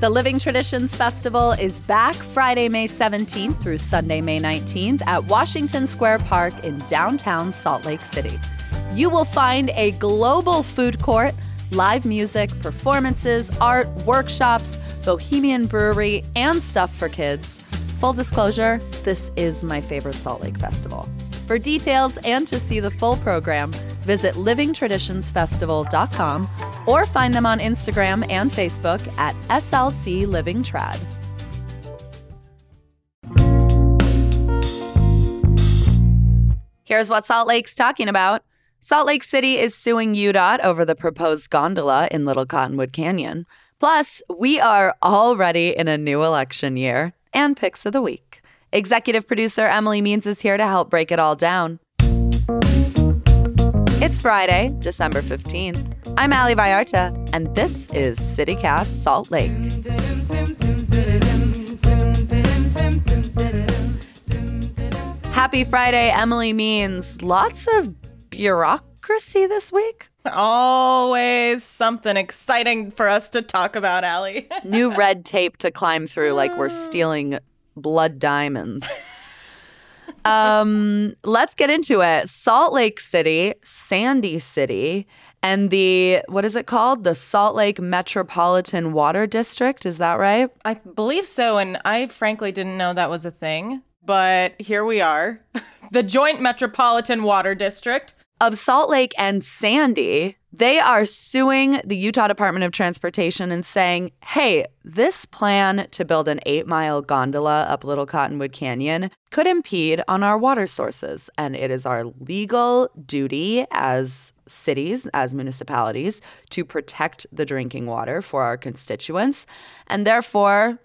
The Living Traditions Festival is back Friday, May 17th through Sunday, May 19th at Washington Square Park in downtown Salt Lake City. You will find a global food court, live music, performances, art, workshops, bohemian brewery, and stuff for kids. Full disclosure, this is my favorite Salt Lake Festival. For details and to see the full program, visit livingtraditionsfestival.com or find them on Instagram and Facebook at SLC Living Trad. Here's what Salt Lake's talking about. Salt Lake City is suing UDOT over the proposed gondola in Little Cottonwood Canyon. Plus, we are already in a new election year and picks of the week. Executive producer Emily Means is here to help break it all down. It's Friday, December 15th. I'm Ali Vallarta, and this is CityCast Salt Lake. Happy Friday, Emily Means. Lots of bureaucracy this week. Always something exciting for us to talk about, Ali. New red tape to climb through, like we're stealing blood diamonds. um, let's get into it. Salt Lake City, Sandy City, and the what is it called? The Salt Lake Metropolitan Water District. Is that right? I believe so, and I frankly didn't know that was a thing. But here we are. the Joint Metropolitan Water District of Salt Lake and Sandy, they are suing the Utah Department of Transportation and saying, hey, this plan to build an eight mile gondola up Little Cottonwood Canyon could impede on our water sources. And it is our legal duty as cities, as municipalities, to protect the drinking water for our constituents. And therefore,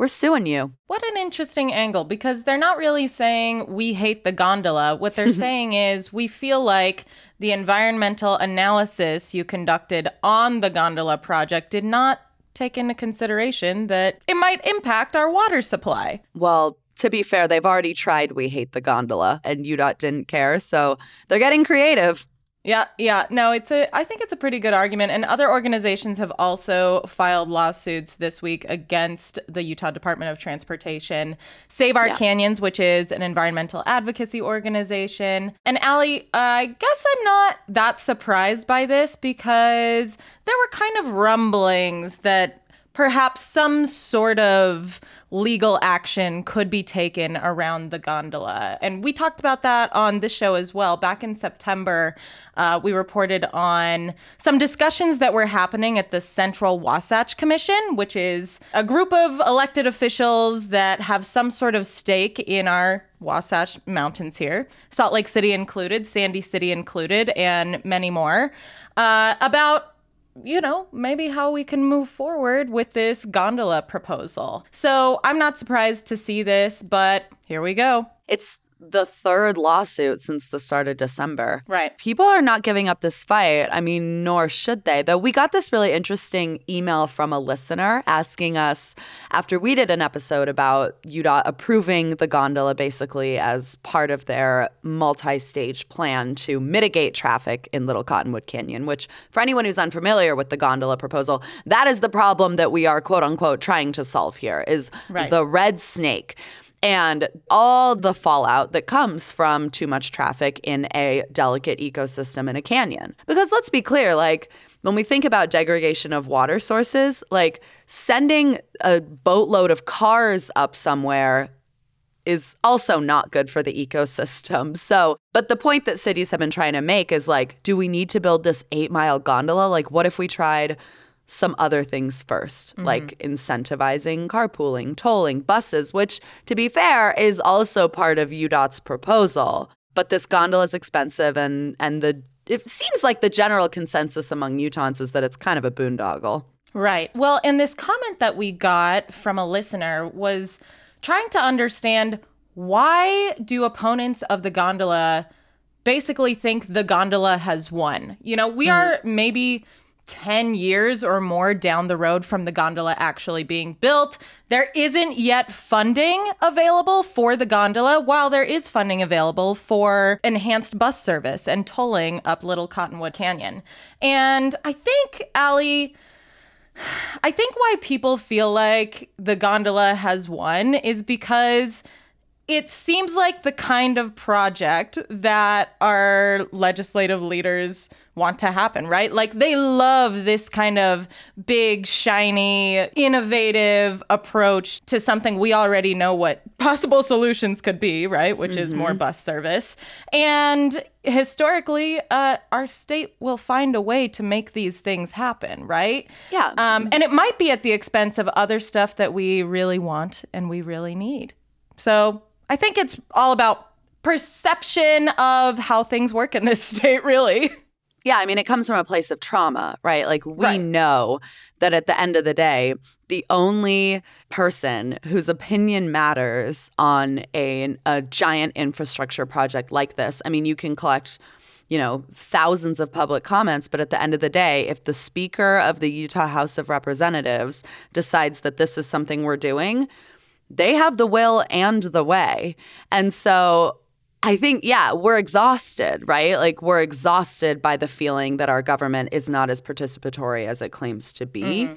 we're suing you. What an interesting angle because they're not really saying we hate the gondola. What they're saying is we feel like the environmental analysis you conducted on the gondola project did not take into consideration that it might impact our water supply. Well, to be fair, they've already tried We Hate the Gondola and UDOT didn't care. So they're getting creative. Yeah, yeah. No, it's a I think it's a pretty good argument and other organizations have also filed lawsuits this week against the Utah Department of Transportation. Save Our yeah. Canyons, which is an environmental advocacy organization. And Ali, I guess I'm not that surprised by this because there were kind of rumblings that perhaps some sort of legal action could be taken around the gondola. And we talked about that on this show as well. Back in September, uh, we reported on some discussions that were happening at the Central Wasatch Commission, which is a group of elected officials that have some sort of stake in our Wasatch Mountains here, Salt Lake City included, Sandy City included, and many more, uh, about you know, maybe how we can move forward with this gondola proposal. So I'm not surprised to see this, but here we go. It's the third lawsuit since the start of December. Right. People are not giving up this fight. I mean, nor should they. Though we got this really interesting email from a listener asking us after we did an episode about UDOT approving the gondola basically as part of their multi stage plan to mitigate traffic in Little Cottonwood Canyon, which, for anyone who's unfamiliar with the gondola proposal, that is the problem that we are quote unquote trying to solve here is right. the red snake and all the fallout that comes from too much traffic in a delicate ecosystem in a canyon. Because let's be clear, like, when we think about degradation of water sources, like sending a boatload of cars up somewhere is also not good for the ecosystem. So, but the point that cities have been trying to make is like, do we need to build this eight mile gondola? Like, what if we tried some other things 1st mm-hmm. like incentivizing carpooling, tolling, buses, which, to be fair, is also part of UDOT's proposal. But this gondola is expensive, and and the it seems like the general consensus among Utahns is that it's kind of a boondoggle. Right. Well, and this comment that we got from a listener was trying to understand why do opponents of the gondola basically think the gondola has won? You know, we mm. are maybe 10 years or more down the road from the gondola actually being built. There isn't yet funding available for the gondola, while there is funding available for enhanced bus service and tolling up Little Cottonwood Canyon. And I think, Ali, I think why people feel like the gondola has won is because it seems like the kind of project that our legislative leaders want to happen, right? Like they love this kind of big, shiny, innovative approach to something we already know what possible solutions could be, right? Which mm-hmm. is more mm-hmm. bus service. And historically, uh, our state will find a way to make these things happen, right? Yeah. Um, and it might be at the expense of other stuff that we really want and we really need. So I think it's all about perception of how things work in this state, really. Yeah, I mean, it comes from a place of trauma, right? Like, we right. know that at the end of the day, the only person whose opinion matters on a, a giant infrastructure project like this, I mean, you can collect, you know, thousands of public comments, but at the end of the day, if the Speaker of the Utah House of Representatives decides that this is something we're doing, they have the will and the way. And so I think, yeah, we're exhausted, right? Like, we're exhausted by the feeling that our government is not as participatory as it claims to be. Mm-hmm.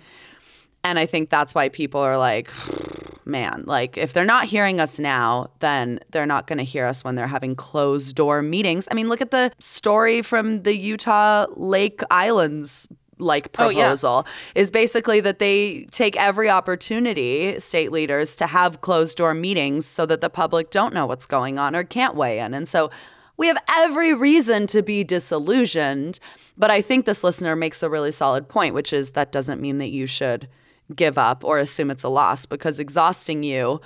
And I think that's why people are like, man, like, if they're not hearing us now, then they're not going to hear us when they're having closed door meetings. I mean, look at the story from the Utah Lake Islands like proposal oh, yeah. is basically that they take every opportunity state leaders to have closed door meetings so that the public don't know what's going on or can't weigh in and so we have every reason to be disillusioned but i think this listener makes a really solid point which is that doesn't mean that you should give up or assume it's a loss because exhausting you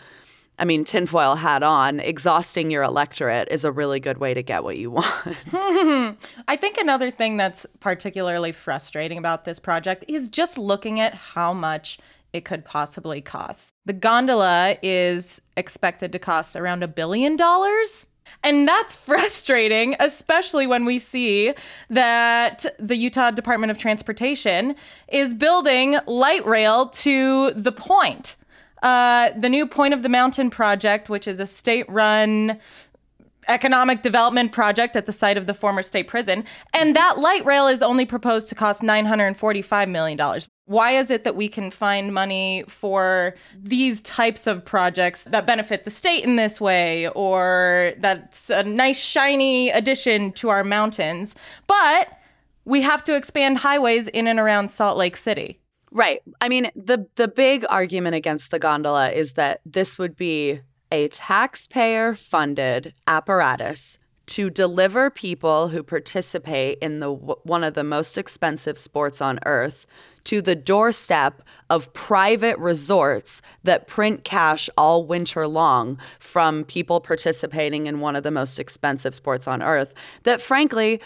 I mean, tinfoil hat on, exhausting your electorate is a really good way to get what you want. I think another thing that's particularly frustrating about this project is just looking at how much it could possibly cost. The gondola is expected to cost around a billion dollars. And that's frustrating, especially when we see that the Utah Department of Transportation is building light rail to the point uh, the new Point of the Mountain project, which is a state run economic development project at the site of the former state prison. And that light rail is only proposed to cost $945 million. Why is it that we can find money for these types of projects that benefit the state in this way, or that's a nice, shiny addition to our mountains, but we have to expand highways in and around Salt Lake City? Right. I mean, the the big argument against the gondola is that this would be a taxpayer funded apparatus to deliver people who participate in the one of the most expensive sports on earth to the doorstep of private resorts that print cash all winter long from people participating in one of the most expensive sports on earth that frankly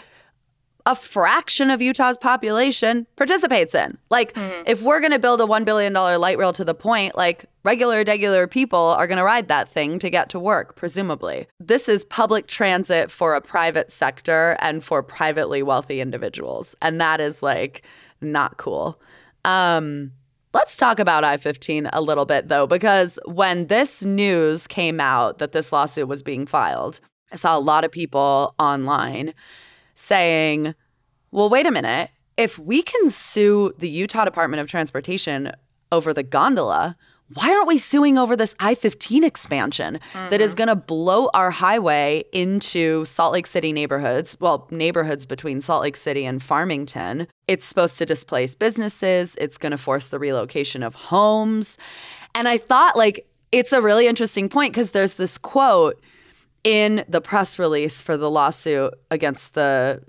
a fraction of Utah's population participates in. Like, mm-hmm. if we're going to build a $1 billion light rail to the point, like, regular, regular people are going to ride that thing to get to work, presumably. This is public transit for a private sector and for privately wealthy individuals. And that is, like, not cool. Um, Let's talk about I 15 a little bit, though, because when this news came out that this lawsuit was being filed, I saw a lot of people online saying, well, wait a minute. If we can sue the Utah Department of Transportation over the gondola, why aren't we suing over this I 15 expansion mm-hmm. that is mm-hmm. going to blow our highway into Salt Lake City neighborhoods? Well, neighborhoods between Salt Lake City and Farmington. It's supposed to displace businesses, it's going to force the relocation of homes. And I thought, like, it's a really interesting point because there's this quote in the press release for the lawsuit against the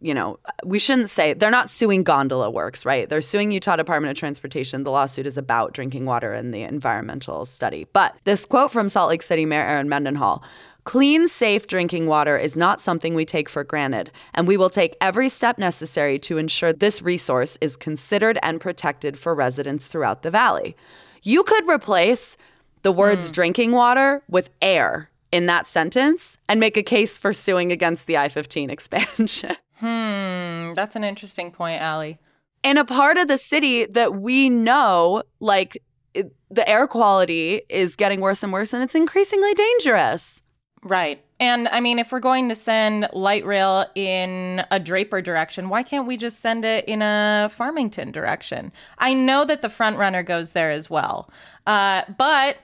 you know, we shouldn't say they're not suing Gondola Works, right? They're suing Utah Department of Transportation. The lawsuit is about drinking water and the environmental study. But this quote from Salt Lake City Mayor Erin Mendenhall Clean, safe drinking water is not something we take for granted, and we will take every step necessary to ensure this resource is considered and protected for residents throughout the valley. You could replace the words mm. drinking water with air in that sentence and make a case for suing against the I 15 expansion. Hmm, that's an interesting point, Ali. In a part of the city that we know, like, the air quality is getting worse and worse and it's increasingly dangerous. Right. And I mean, if we're going to send light rail in a Draper direction, why can't we just send it in a Farmington direction? I know that the FrontRunner goes there as well. Uh, but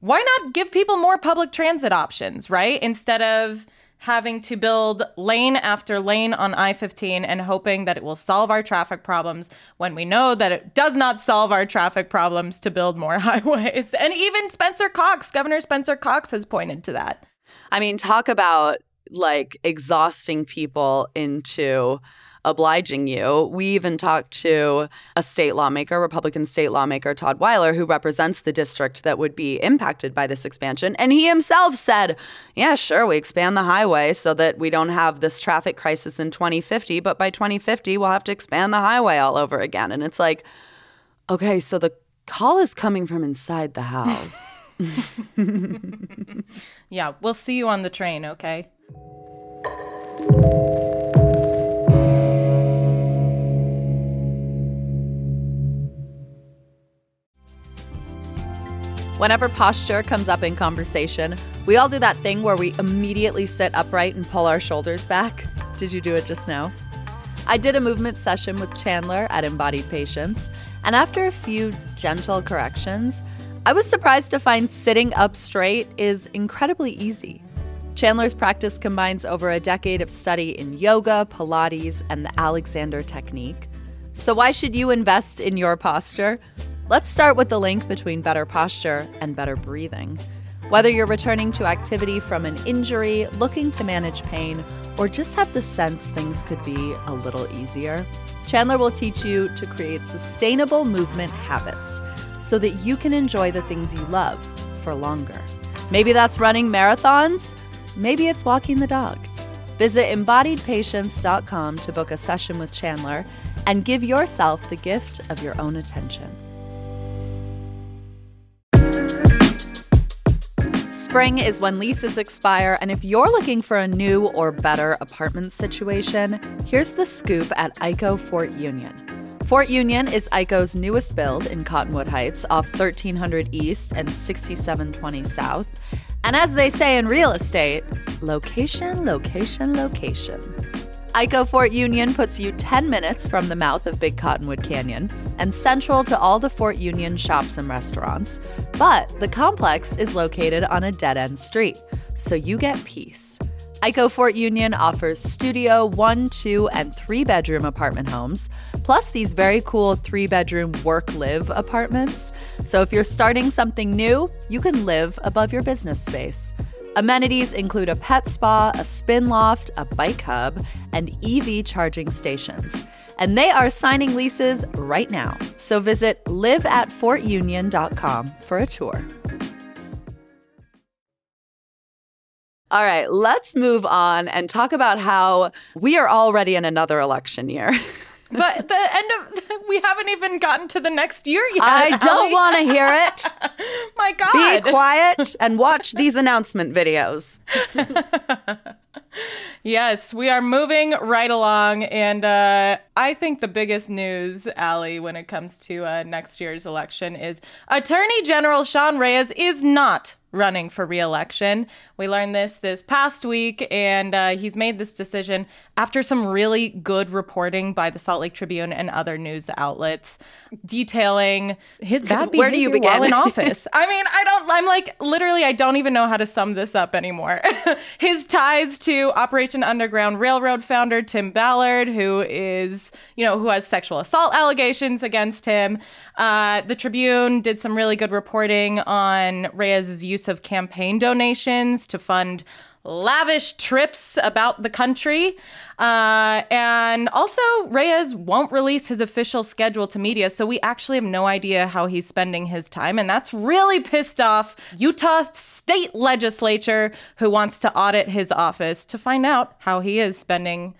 why not give people more public transit options, right? Instead of having to build lane after lane on I 15 and hoping that it will solve our traffic problems when we know that it does not solve our traffic problems to build more highways. And even Spencer Cox, Governor Spencer Cox, has pointed to that. I mean, talk about like exhausting people into obliging you. We even talked to a state lawmaker, Republican state lawmaker Todd Weiler, who represents the district that would be impacted by this expansion. And he himself said, Yeah, sure, we expand the highway so that we don't have this traffic crisis in 2050, but by 2050, we'll have to expand the highway all over again. And it's like, okay, so the call is coming from inside the house. yeah, we'll see you on the train, okay? Whenever posture comes up in conversation, we all do that thing where we immediately sit upright and pull our shoulders back. Did you do it just now? I did a movement session with Chandler at Embodied Patience, and after a few gentle corrections, I was surprised to find sitting up straight is incredibly easy. Chandler's practice combines over a decade of study in yoga, Pilates, and the Alexander technique. So, why should you invest in your posture? Let's start with the link between better posture and better breathing. Whether you're returning to activity from an injury, looking to manage pain, or just have the sense things could be a little easier, Chandler will teach you to create sustainable movement habits so that you can enjoy the things you love for longer. Maybe that's running marathons, maybe it's walking the dog. Visit embodiedpatience.com to book a session with Chandler and give yourself the gift of your own attention. Spring is when leases expire, and if you're looking for a new or better apartment situation, here's the scoop at ICO Fort Union. Fort Union is ICO's newest build in Cottonwood Heights off 1300 East and 6720 South. And as they say in real estate, location, location, location. ICO Fort Union puts you 10 minutes from the mouth of Big Cottonwood Canyon and central to all the Fort Union shops and restaurants. But the complex is located on a dead end street, so you get peace. ICO Fort Union offers studio, one, two, and three bedroom apartment homes, plus these very cool three bedroom work live apartments. So if you're starting something new, you can live above your business space. Amenities include a pet spa, a spin loft, a bike hub, and EV charging stations. And they are signing leases right now. So visit liveatfortunion.com for a tour. All right, let's move on and talk about how we are already in another election year. But the end of we haven't even gotten to the next year yet. I don't want to hear it. My God. Be quiet and watch these announcement videos. yes, we are moving right along. And uh, I think the biggest news, Ali, when it comes to uh, next year's election is Attorney General Sean Reyes is not running for reelection. We learned this this past week, and uh, he's made this decision after some really good reporting by the Salt Lake Tribune and other news outlets detailing his bad behavior Where do you begin? while in office. I mean, I don't. I'm like literally, I don't even know how to sum this up anymore. his ties to Operation Underground Railroad founder Tim Ballard, who is you know who has sexual assault allegations against him. Uh, the Tribune did some really good reporting on Reyes's use of campaign donations to fund lavish trips about the country. Uh, and also, Reyes won't release his official schedule to media, so we actually have no idea how he's spending his time. And that's really pissed off Utah state legislature, who wants to audit his office to find out how he is spending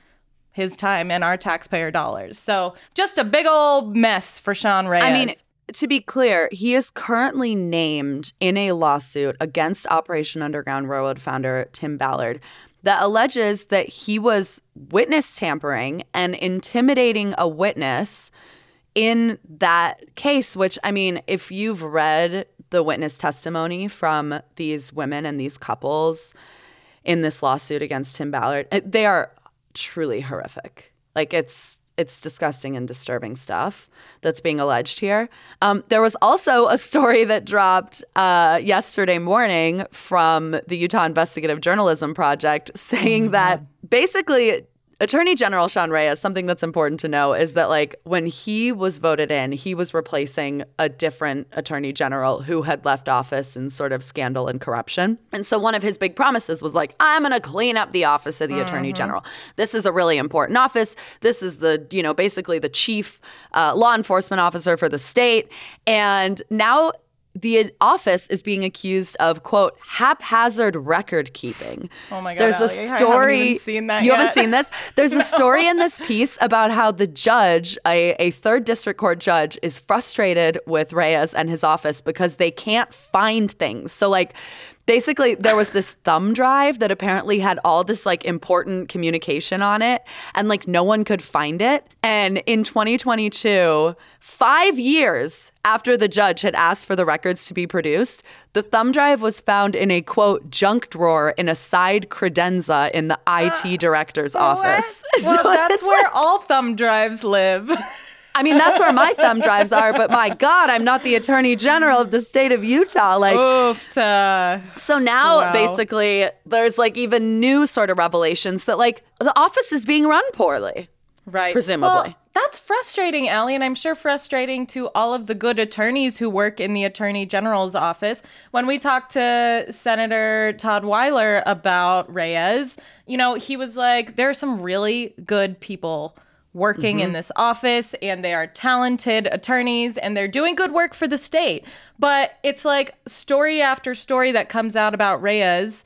his time and our taxpayer dollars. So just a big old mess for Sean Reyes. I mean, to be clear, he is currently named in a lawsuit against Operation Underground Railroad founder Tim Ballard that alleges that he was witness tampering and intimidating a witness in that case, which, I mean, if you've read the witness testimony from these women and these couples, in this lawsuit against Tim Ballard. Uh, They are truly horrific. Like it's it's disgusting and disturbing stuff that's being alleged here. Um, there was also a story that dropped uh, yesterday morning from the Utah Investigative Journalism Project saying that basically Attorney General Sean Reyes, something that's important to know is that, like, when he was voted in, he was replacing a different attorney general who had left office in sort of scandal and corruption. And so, one of his big promises was, like, I'm going to clean up the office of the attorney general. This is a really important office. This is the, you know, basically the chief uh, law enforcement officer for the state. And now, the office is being accused of quote haphazard record keeping. Oh my God, There's a Ali, I a haven't story. even seen that you yet. haven't seen this? There's a story in this piece about how the judge, a, a third district court judge, is frustrated with Reyes and his office because they can't find things. So like basically there was this thumb drive that apparently had all this like important communication on it and like no one could find it. And in 2022 5 years after the judge had asked for the records to be produced the thumb drive was found in a quote junk drawer in a side credenza in the IT director's office. Well, So that's where all thumb drives live. I mean, that's where my thumb drives are, but my God, I'm not the attorney general of the state of Utah. Like, Oofta. so now Wow. basically there's like even new sort of revelations that like the office is being run poorly. Right. Presumably. Well, that's frustrating, Ali, and I'm sure frustrating to all of the good attorneys who work in the Attorney General's office. When we talked to Senator Todd Weiler about Reyes, you know, he was like, there are some really good people working in mm-hmm. this office and they are talented attorneys and they're doing good work for the state. But it's like story after story that comes out about Reyes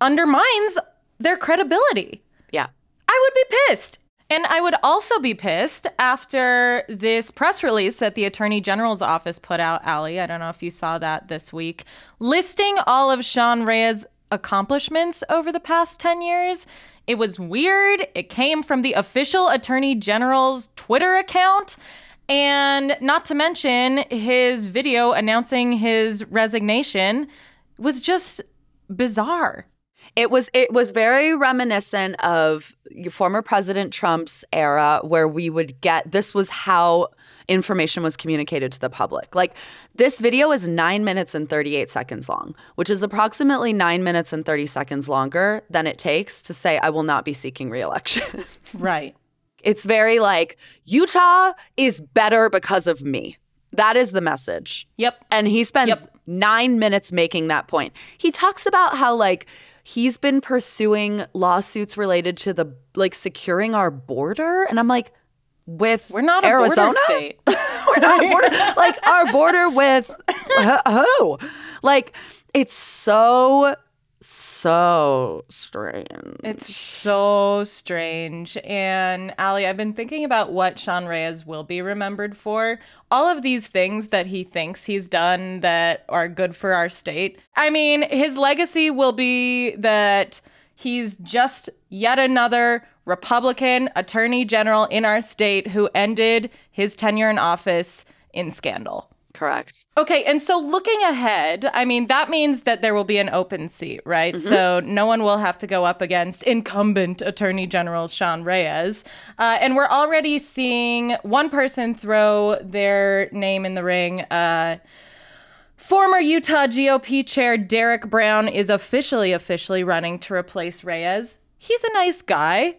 undermines their credibility. Yeah. I would be pissed. And I would also be pissed after this press release that the Attorney General's office put out, Ali. I don't know if you saw that this week, listing all of Sean Reyes' accomplishments over the past 10 years. It was weird. It came from the official Attorney General's Twitter account. And not to mention his video announcing his resignation was just bizarre. It was it was very reminiscent of former President Trump's era where we would get this was how information was communicated to the public. Like this video is 9 minutes and 38 seconds long, which is approximately 9 minutes and 30 seconds longer than it takes to say I will not be seeking reelection. Right. it's very like Utah is better because of me. That is the message. Yep. And he spends Yep. nine minutes making that point. He talks about how like he's been pursuing lawsuits related to the like securing our border, and I'm like, with We're not a Arizona? border state. We're not a border, like our border with who? Like it's so so strange. It's so strange. And Ali, I've been thinking about what Sean Reyes will be remembered for. All of these things that he thinks he's done that are good for our state. I mean, his legacy will be that he's just yet another Republican attorney general in our state who ended his tenure in office in scandal. correct. Okay, and so looking ahead, I mean, that means that there will be an open seat, right? So no one will have to go up against incumbent Attorney General Sean Reyes. Uh, and we're already seeing one person throw their name in the ring. Uh, former Utah GOP chair Derek Brown is officially, officially running to replace Reyes. He's a nice guy.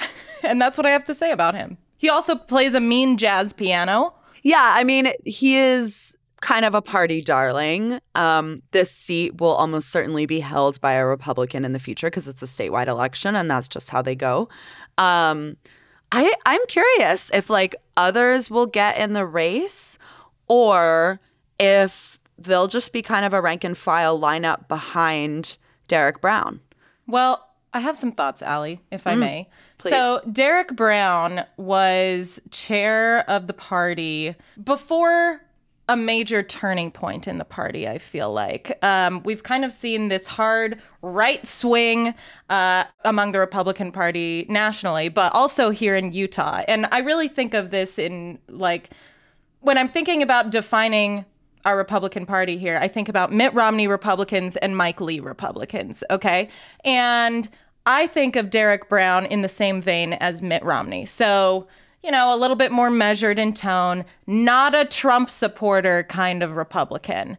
and that's what I have to say about him. He also plays a mean jazz piano. Yeah, I mean, he is kind of a party darling. Um, this seat will almost certainly be held by a Republican in the future because it's a statewide election, and that's just how they go. Um, I I'm curious if like others will get in the race, or if they'll just be kind of a rank and file lineup behind Derek Brown. Well, I have some thoughts, Ali, if I may. So, Derek Brown was chair of the party before a major turning point in the party, I feel like. Um, we've kind of seen this hard right swing uh, among the Republican Party nationally, but also here in Utah. And I really think of this in like when I'm thinking about defining our Republican Party here, I think about Mitt Romney Republicans and Mike Lee Republicans, okay? And I think of Derek Brown in the same vein as Mitt Romney. So, you know, a little bit more measured in tone, not a Trump supporter kind of Republican.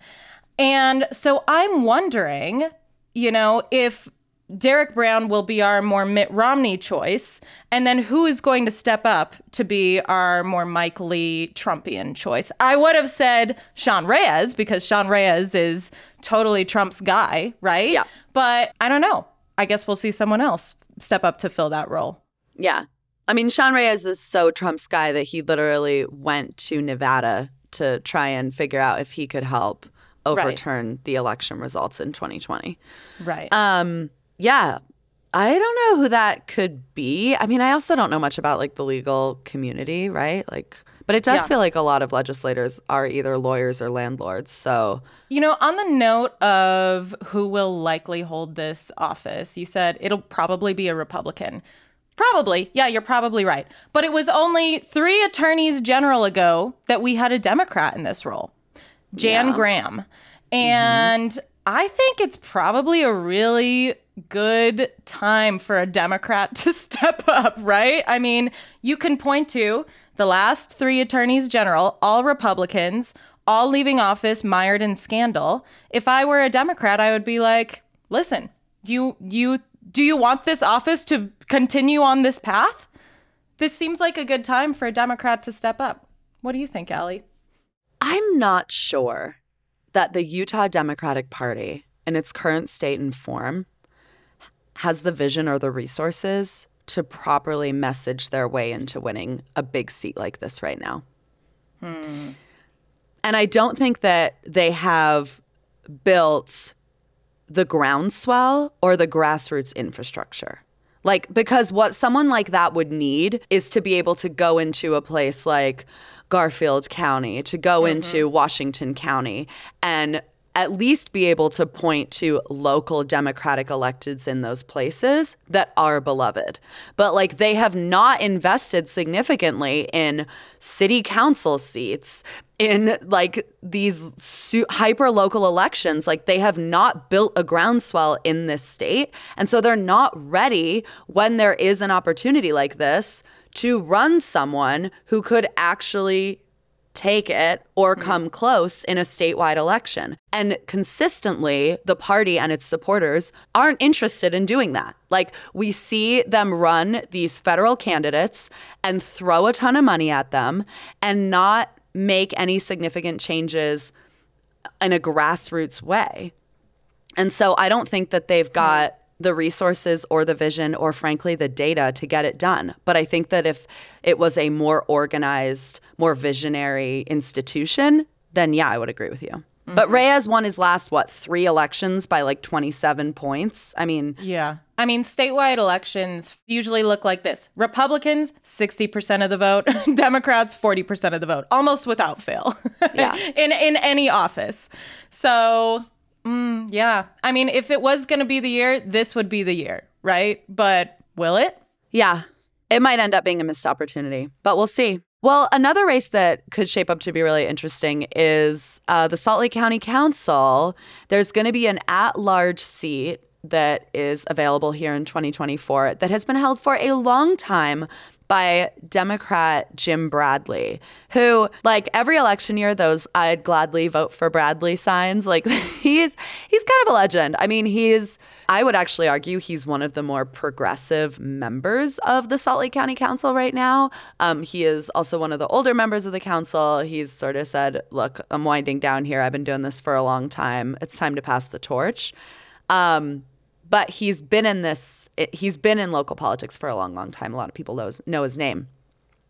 And so I'm wondering, you know, if Derek Brown will be our more Mitt Romney choice. And then who is going to step up to be our more Mike Lee Trumpian choice? I would have said Sean Reyes because Sean Reyes is totally Trump's guy, right? Yeah. But I don't know. I guess we'll see someone else step up to fill that role. Yeah. I mean, Sean Reyes is so Trump's guy that he literally went to Nevada to try and figure out if he could help overturn right. the election results in 2020. Right. Um yeah. I don't know who that could be. I mean, I also don't know much about like the legal community, right? Like but it does yeah. feel like a lot of legislators are either lawyers or landlords. So, you know, on the note of who will likely hold this office, you said it'll probably be a Republican. Probably. Yeah, you're probably right. But it was only three attorneys general ago that we had a Democrat in this role Jan yeah. Graham. And mm-hmm. I think it's probably a really good time for a Democrat to step up, right? I mean, you can point to the last three attorneys general, all Republicans, all leaving office mired in scandal. If I were a Democrat, I would be like, listen, you you do you want this office to continue on this path? This seems like a good time for a Democrat to step up. What do you think, Ali? I'm not sure that the Utah Democratic Party in its current state and form has the vision or the resources to properly message their way into winning a big seat like this right now. Hmm. And I don't think that they have built the groundswell or the grassroots infrastructure. Like, because what someone like that would need is to be able to go into a place like Garfield County, to go mm-hmm. into Washington County and at least be able to point to local Democratic electeds in those places that are beloved. But like they have not invested significantly in city council seats, in like these su- hyper local elections. Like they have not built a groundswell in this state. And so they're not ready when there is an opportunity like this to run someone who could actually take it or mm-hmm. come close in a statewide election. And consistently, the party and its supporters aren't interested in doing that. Like, we see them run these federal candidates and throw a ton of money at them and not make any significant changes in a grassroots way. And so I don't think that they've got the resources or the vision or frankly the data to get it done. But I think that if it was a more organized, more visionary institution, then yeah, I would agree with you. Mm-hmm. But Reyes won his last what, 3 elections by like 27 points. I mean, yeah. I mean, statewide elections usually look like this. Republicans 60% of the vote, Democrats 40% of the vote, almost without fail. Yeah. in in any office. So, yeah. I mean, if it was going to be the year, this would be the year, right? But will it? Yeah. It might end up being a missed opportunity, but we'll see. Well, another race that could shape up to be really interesting is uh, the Salt Lake County Council. There's going to be an at large seat that is available here in 2024 that has been held for a long time by Democrat Jim Bradley, who, like every election year, those I'd gladly vote for Bradley signs, like he's he's kind of a legend. I mean, he's I would actually argue he's one of the more progressive members of the Salt Lake County Council right now. Um, he is also one of the older members of the council. He's sort of said, "Look, I'm winding down here. I've been doing this for a long time. It's time to pass the torch." Um, but he's been in this he's been in local politics for a long long time. A lot of people knows, know his name.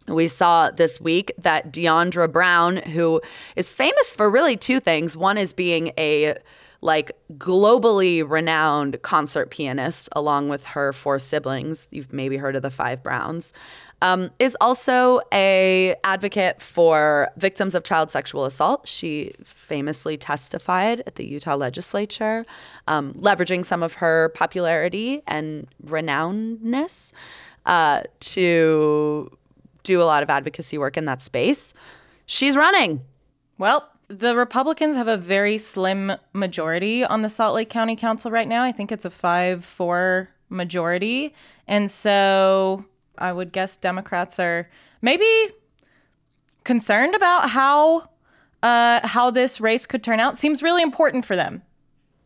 We saw this week that Deondra Brown who is famous for really two things. One is being a like globally renowned concert pianist along with her four siblings you've maybe heard of the five browns um, is also a advocate for victims of child sexual assault. She famously testified at the Utah legislature, um, leveraging some of her popularity and renownedness uh, to do a lot of advocacy work in that space. She's running. Well, The Republicans have a very slim majority on the Salt Lake County Council right now. I think it's a 5 4 majority. And so I would guess Democrats are maybe concerned about how uh, how this race could turn out. Seems really important for them.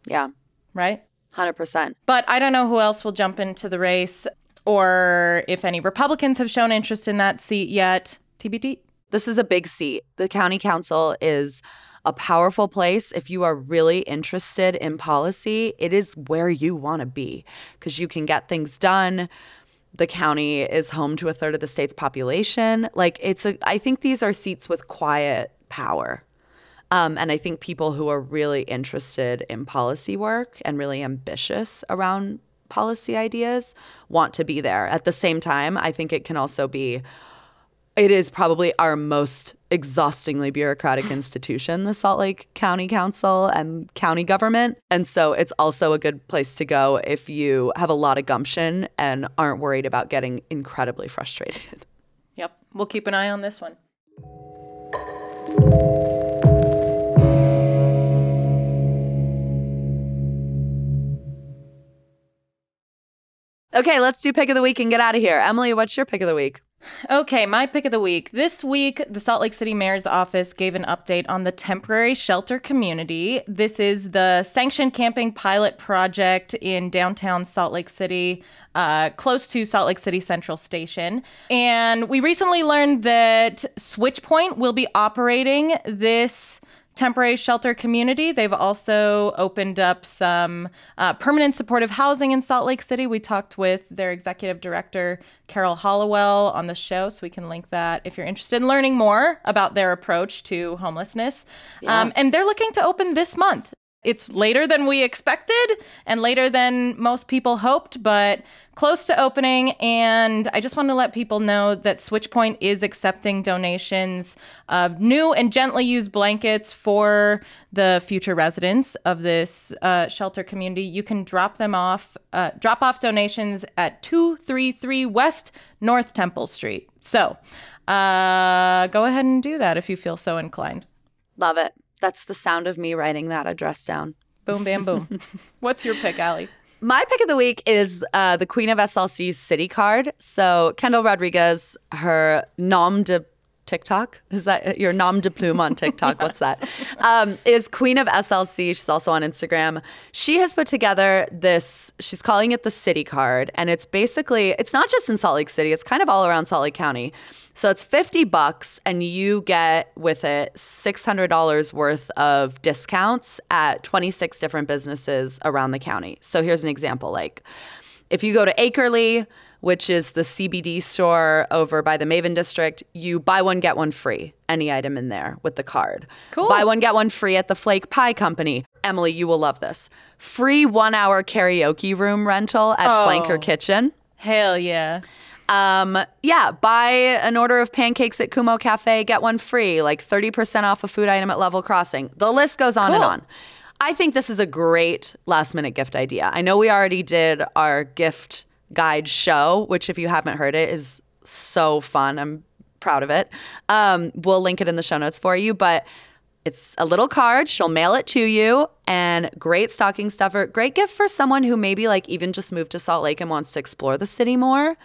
Yeah. Right? 100%. But I don't know who else will jump into the race or if any Republicans have shown interest in that seat yet. TBD. This is a big seat. The county council is a powerful place. If you are really interested in policy, it is where you want to be because you can get things done. The county is home to a third of the state's population. Like, it's a, I think these are seats with quiet power. Um, and I think people who are really interested in policy work and really ambitious around policy ideas want to be there. At the same time, I think it can also be it is probably our most exhaustingly bureaucratic institution, the Salt Lake County Council and county government. And so it's also a good place to go if you have a lot of gumption and aren't worried about getting incredibly frustrated. Yep. We'll keep an eye on this one. Okay, let's do pick of the week and get out of here. Emily, what's your pick of the week? Okay, my pick of the week. This week, the Salt Lake City Mayor's Office gave an update on the temporary shelter community. This is the sanctioned camping pilot project in downtown Salt Lake City, uh, close to Salt Lake City Central Station. And we recently learned that Switchpoint will be operating this temporary shelter community. They've also opened up some uh, permanent supportive housing in Salt Lake City. We talked with their executive director, Carol Hollowell, on the show, so we can link that if you're interested in learning more about their approach to homelessness. Yeah. Um, and they're looking to open this month. It's later than we expected and later than most people hoped, but close to opening. And I just want to let people know that Switchpoint is accepting donations of new and gently used blankets for the future residents of this uh, shelter community. You can drop them off, uh, drop off donations at 233 West North Temple Street. So uh, go ahead and do that if you feel so inclined. Love it. That's the sound of me writing that address down. Boom, bam, boom. What's your pick, Ali? My pick of the week is uh, the Queen of SLC's City Card. So Kendall Rodriguez, her nom de TikTok. Is that your nom de plume on TikTok? yes. What's that? Um, is Queen of SLC. She's also on Instagram. She has put together this, she's calling it the City Card. And it's basically, it's not just in Salt Lake City, it's kind of all around Salt Lake County. So it's 50 bucks and you get with it $600 worth of discounts at 26 different businesses around the county. So here's an example like if you go to Acreley, which is the CBD store over by the Maven District, you buy one get one free. Any item in there with the card. Cool. Buy one get one free at the Flake Pie Company. Emily, you will love this. Free 1-hour karaoke room rental at oh. Flanker Kitchen. Hell yeah. Um, yeah, buy an order of pancakes at Kumo Cafe, get one free, like 30% off a food item at Level Crossing. The list goes on cool. and on. I think this is a great last minute gift idea. I know we already did our gift guide show, which, if you haven't heard it, is so fun. I'm proud of it. Um, we'll link it in the show notes for you, but it's a little card. She'll mail it to you and great stocking stuffer. Great gift for someone who maybe like even just moved to Salt Lake and wants to explore the city more.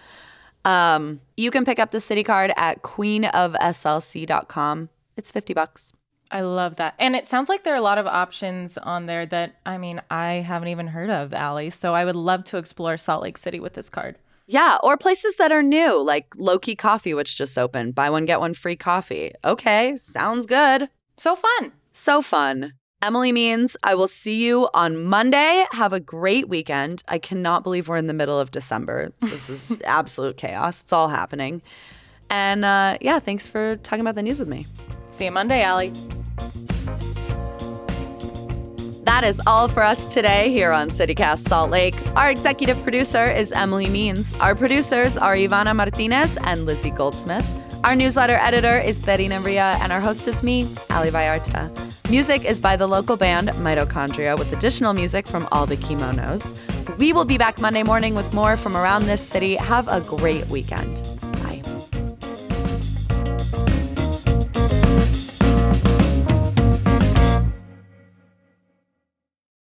Um, you can pick up the city card at queenofslc.com. It's 50 bucks. I love that. And it sounds like there are a lot of options on there that, I mean, I haven't even heard of, Ali. So I would love to explore Salt Lake City with this card. Yeah, or places that are new, like Loki Coffee, which just opened. Buy one, get one free coffee. Okay, sounds good. So fun. So fun. Emily Means, I will see you on Monday. Have a great weekend. I cannot believe we're in the middle of December. This is absolute chaos. It's all happening. And uh, yeah, thanks for talking about the news with me. See you Monday, Ali. That is all for us today here on CityCast Salt Lake. Our executive producer is Emily Means. Our producers are Ivana Martinez and Lizzie Goldsmith. Our newsletter editor is Terina Ria, and our host is me, Ali Vallarta. Music is by the local band Mitochondria with additional music from All the Kimonos. We will be back Monday morning with more from around this city. Have a great weekend.